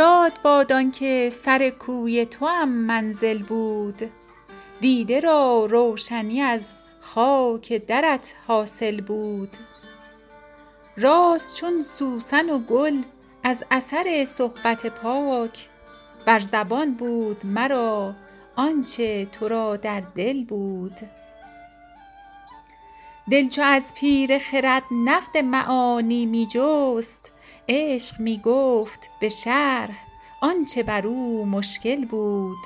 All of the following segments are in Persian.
یاد باد که سر کوی توام منزل بود. دیده را روشنی از خاک درت حاصل بود. راست چون سوسن و گل از اثر صحبت پاک بر زبان بود مرا آنچه تو را در دل بود. دل چو از پیر خرد نقد معانی می جست عشق می گفت به شرح آنچه بر او مشکل بود.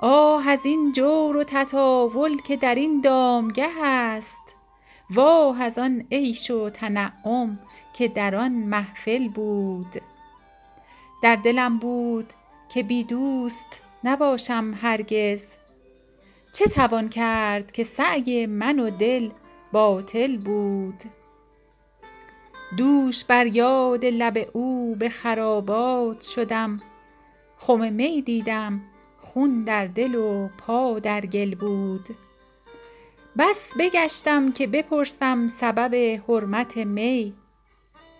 آه از این جور و تطاول که در این دامگه است. واه از آن عیش و تنعم که در آن محفل بود. در دلم بود که بی دوست نباشم هرگز. چه توان کرد که سعی من و دل باطل بود؟ دوش بر یاد لب او به خرابات شدم. خم می دیدم خون در دل و پا در گل بود. بس بگشتم که بپرسم سبب حرمت می.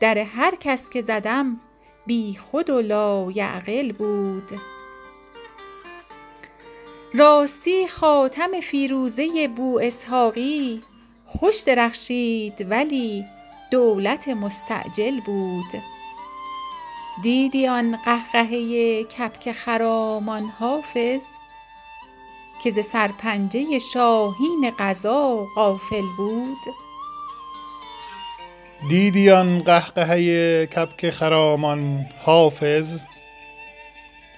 در هر کس که زدم بیخود و لایعقل بود. راستی خاتم فیروزه بواسحاقی خوش درخشید ولی دولت مستعجل بود. دیدی آن قهقهه کبک خرامان حافظ که ز سرپنجه شاهین قضا غافل بود؟ دیدی آن قهقهه کبک خرامان حافظ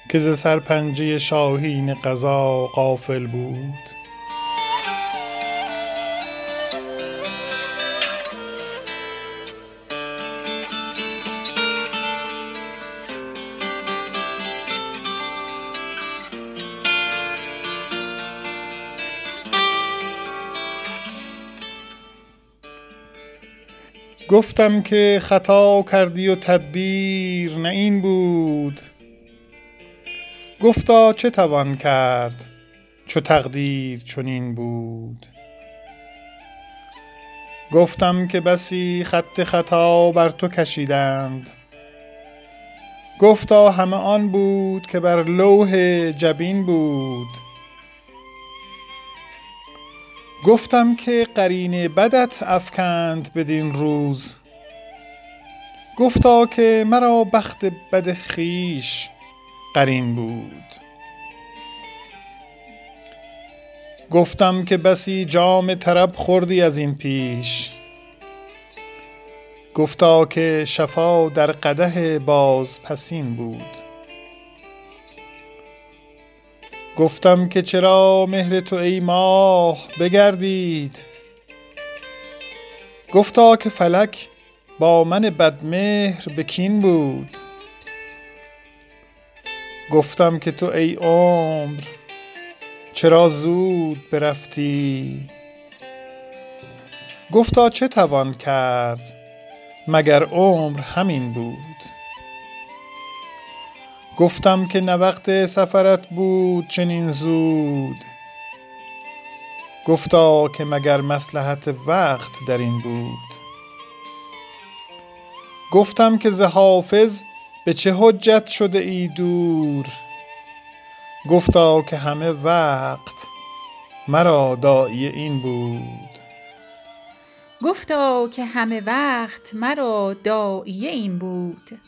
که ز سرپنجه شاهین قضا غافل بود؟ گفتم که خطا کردی و تدبیر نه این بود. گفتا چه توان کرد چو تقدیر چنین بود. گفتم که بسی خط خطا بر تو کشیدند. گفتا همه آن بود که بر لوح جبین بود. گفتم که قرین بدت افکند بدین روز. گفتا که مرا بخت بد خویش قرین بود. گفتم که بسی جام طرب خوردی از این پیش. گفتا که شفا در قدح بازپسین بود. گفتم که چرا مهر تو ای ماه بگردید؟ گفتا که فلک با من بدمهر به کین بود. گفتم که تو ای عمر چرا زود برفتی؟ گفتا چه توان کرد مگر عمر همین بود؟ گفتم که نه وقت سفرت بود چنین زود. گفتا که مگر مصلحت وقت در این بود. گفتم که ز حافظ به چه حجت شده ای دور. گفتا که همه وقت مرا داعی این بود. گفتا که همه وقت مرا داعیه این بود.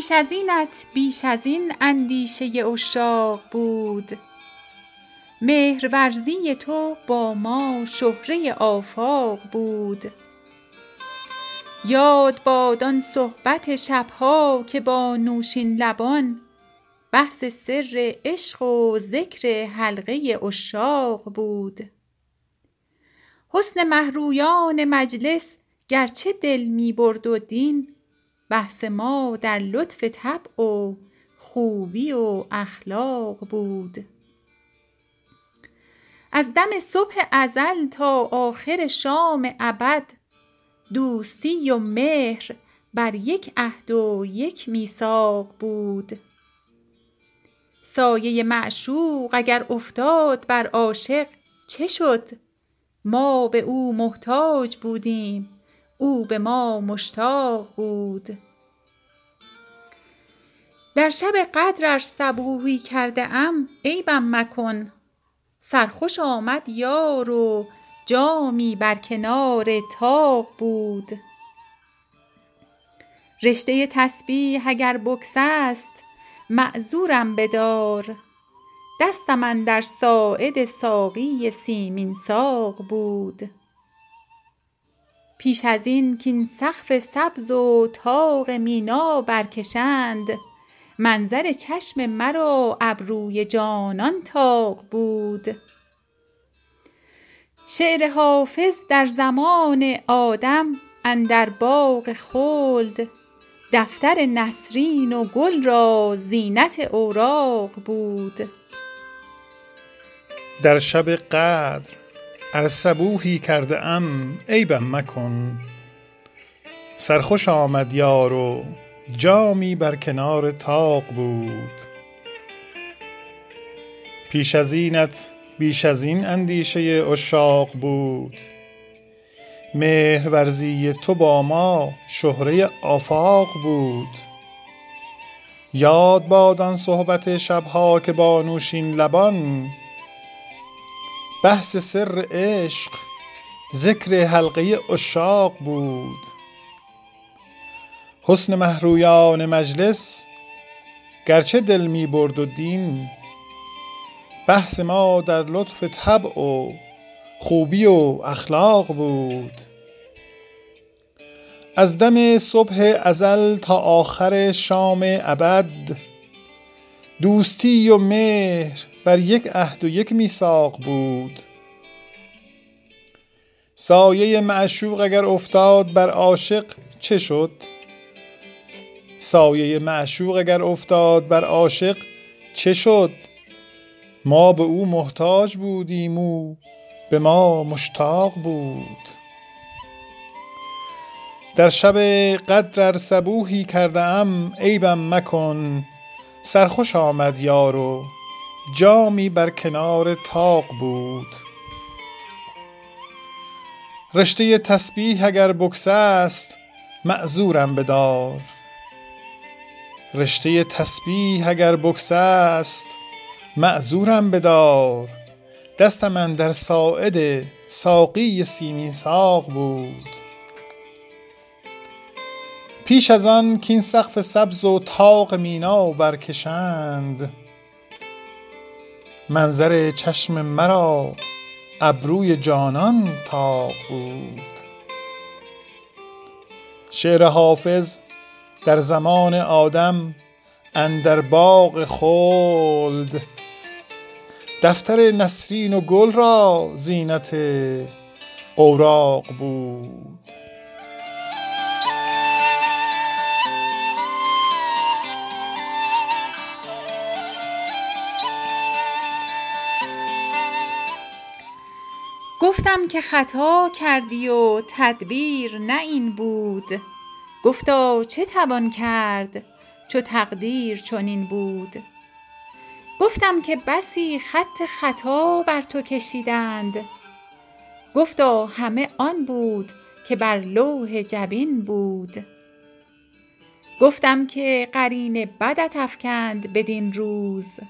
پیش از اینت بیش از این اندیشه عشاق بود. مهرورزی تو با ما شهره آفاق بود. یاد باد آن صحبت شبها که با نوشین لبان بحث سر عشق و ذکر حلقه عشاق بود. حسن مه رویان مجلس گرچه دل می برد و دین بحث ما در لطف طبع و خوبی و اخلاق بود. از دم صبح ازل تا آخر شام ابد دوستی و مهر بر یک عهد و یک میثاق بود. سایه معشوق اگر افتاد بر عاشق چه شد؟ ما به او محتاج بودیم. او به ما مشتاق بود. در شب قدر ار صبوحی کرده ام عیبم مکن. سرخوش آمد یار و جامی بر کنار طاق بود. رشته تسبیح اگر بگسست معذورم بدار. دستم اندر ساعد ساقی سیمین ساق بود. پیش از این کاین سقف سبز و طاق مینا برکشند. منظر چشم مرا ابروی جانان طاق بود. شعر حافظ در زمان آدم اندر باغ خلد. دفتر نسرین و گل را زینت اوراق بود. در شب قدر ار صبوحی کرده ام عیبم مکن. سرخوش آمد یار و جامی بر کنار طاق بود. پیش از اینت بیش از این اندیشه عشاق بود. مهرورزی تو با ما شهره آفاق بود. یاد باد آن صحبت شبها که با نوشین لبان بحث سر عشق ذکر حلقه عشاق بود. حسن مه رویان مجلس گرچه دل می برد و دین بحث ما در لطف طبع و خوبی و اخلاق بود. از دم صبح ازل تا آخر شام ابد دوستی و مهر بر یک عهد و یک میثاق بود. سایه معشوق اگر افتاد بر عاشق چه شد؟ سایه معشوق اگر افتاد بر عاشق چه شد؟ ما به او محتاج بودیم او به ما مشتاق بود. در شب قدر ار صبوحی کرده ام عیبم مکن سرخوش آمد یار و جامی بر کنار طاق بود. رشته تسبیح اگر بگسست معذورم بدار رشته تسبیح اگر بگسست معذورم بدار دستم اندر ساعد ساقی سیمین ساق بود. پیش از آن کاین سقف سبز و طاق مینا برکشند. منظر چشم مرا ابروی جانان طاق بود. شعر حافظ در زمان آدم اندر باغ خلد. دفتر نسرین و گل را زینت اوراق بود. گفتم که خطا کردی و تدبیر نه این بود. گفتا چه توان کرد؟ چو تقدیر چنین بود. گفتم که بسی خط خطا بر تو کشیدند. گفتا همه آن بود که بر لوح جبین بود. گفتم که قرین بدت افکند بدین روز.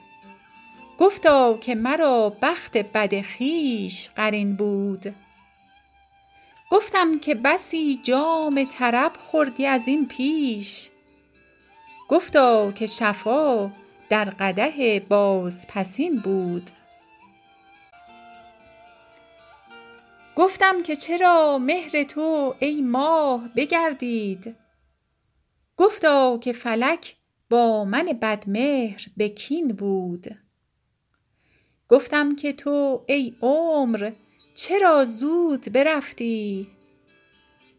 گفتا که مرا بخت بد خویش قرین بود. گفتم که بسی جام طرب خوردی از این پیش. گفتا که شفا در قدح بازپسین بود. گفتم که چرا مهر تو ای ماه بگردید؟ گفتا که فلک با من بدمهر به کین بود. گفتم که تو ای عمر چرا زود برفتی؟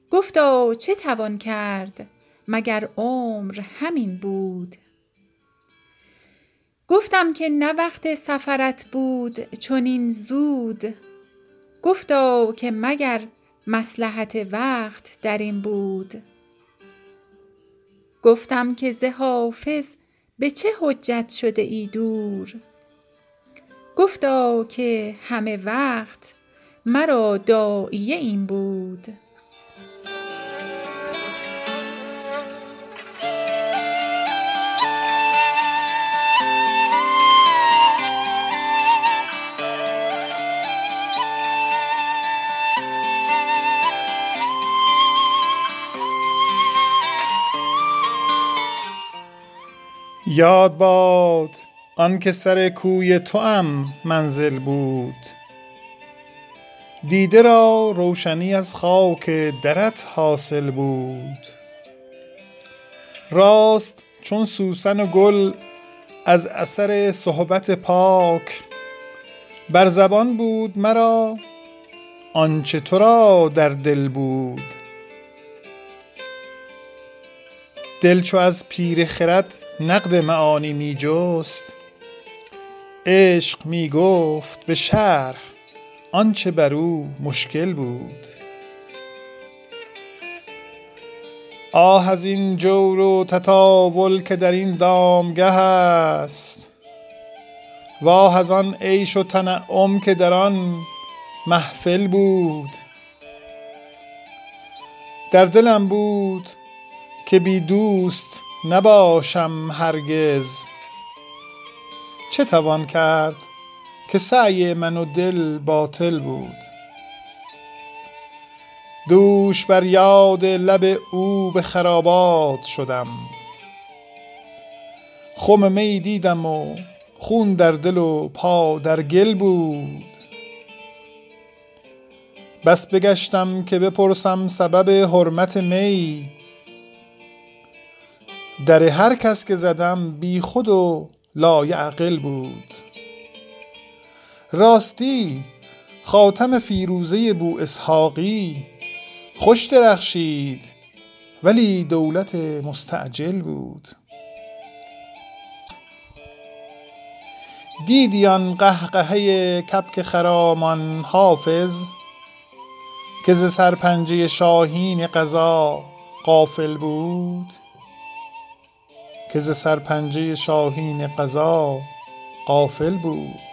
گفتا چه توان کرد مگر عمر همین بود؟ گفتم که نه وقت سفرت بود چنین زود گفتا که مگر مصلحت وقت در این بود. گفتم که ز حافظ به چه حجت شده ای دور؟ گفتا که همه وقت مرا داعیه این بود. یاد باد آنکه سر کوی توام منزل بود. دیده را روشنی از خاک درت حاصل بود. راست چون سوسن و گل از اثر صحبت پاک بر زبان بود مرا آنچه تو را در دل بود. دل چو از پیر خرد نقد معانی می جست عشق می گفت به شرح آنچه بر او مشکل بود. آه از این جور و تطاول که در این دامگه است. واه از آن عیش و تنعم که در آن محفل بود. در دلم بود که بی دوست نباشم هرگز. چه توان کرد که سعی من و دل باطل بود؟ دوش بر یاد لب او به خرابات شدم. خم می دیدم و خون در دل و پا در گل بود. بس بگشتم که بپرسم سبب حرمت می. در هر کس که زدم بی خود و لایعقل بود. راستی خاتم فیروزه بو اسحاقی خوش درخشید ولی دولت مستعجل بود. دیدی آن قهقهه کبک خرامان حافظ که ز سرپنجه شاهین قضا غافل بود؟ که ز سرپنجه شاهین قضا غافل بود.